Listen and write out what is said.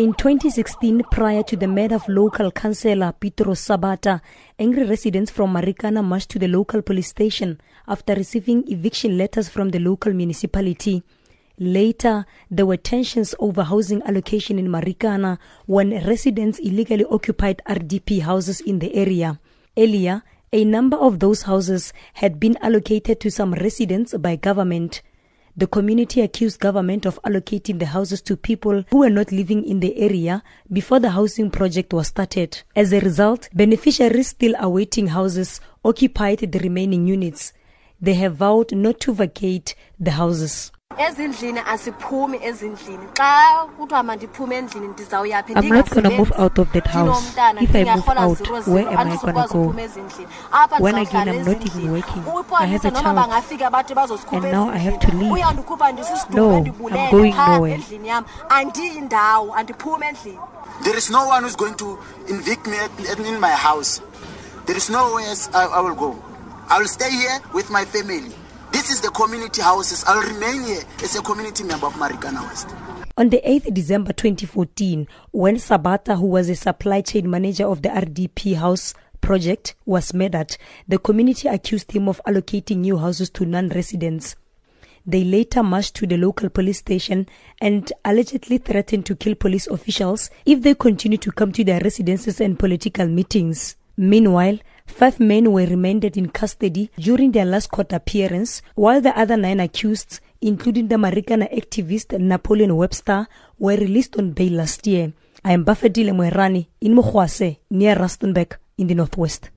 In 2016, prior to the murder of local councillor Petrus Sabata, angry residents from Marikana marched to the local police station after receiving eviction letters from the local municipality. Later, there were tensions over housing allocation in Marikana when residents illegally occupied RDP houses in the area. Earlier, a number of those houses had been allocated to some residents by government. The community accused government of allocating the houses to people who were not living in the area before the housing project was started. As a result, beneficiaries still awaiting houses occupied the remaining units. They have vowed not to vacate the houses. Ezindlini asiphumi ezindlini xa kuthiwa mandiphume endlini ndizawuyaphi I'm not gonna move out of that house. If I move out, where am I gonna go? When again, I'm not even working. I have a child. bangafika bathi bazozikhupha And now I have to leave. uyandikhupha No, ndisisidume I'm ndibulele going phaa nowhere. endlini yam andiyi andiphumi endlini There is no one who's going to evict me at, at- in my house. There is nowhere else I, I will go. I will stay here with my family. The community houses. I will remain here as a community member of Marikana West. On the 8th December 2014, when Sabata, who was a supply chain manager of the RDP house project, was murdered, the community accused him of allocating new houses to non-residents. They later marched to the local police station and allegedly threatened to kill police officials if they continue to come to their residences and political meetings. Meanwhile, five men were remanded in custody during their last court appearance, while the other nine accused, including the Marikana activist Napoleon Webster, were released on bail last year. I am Buffetile Mwerani in Mukhwase, near Rustenburg, in the northwest.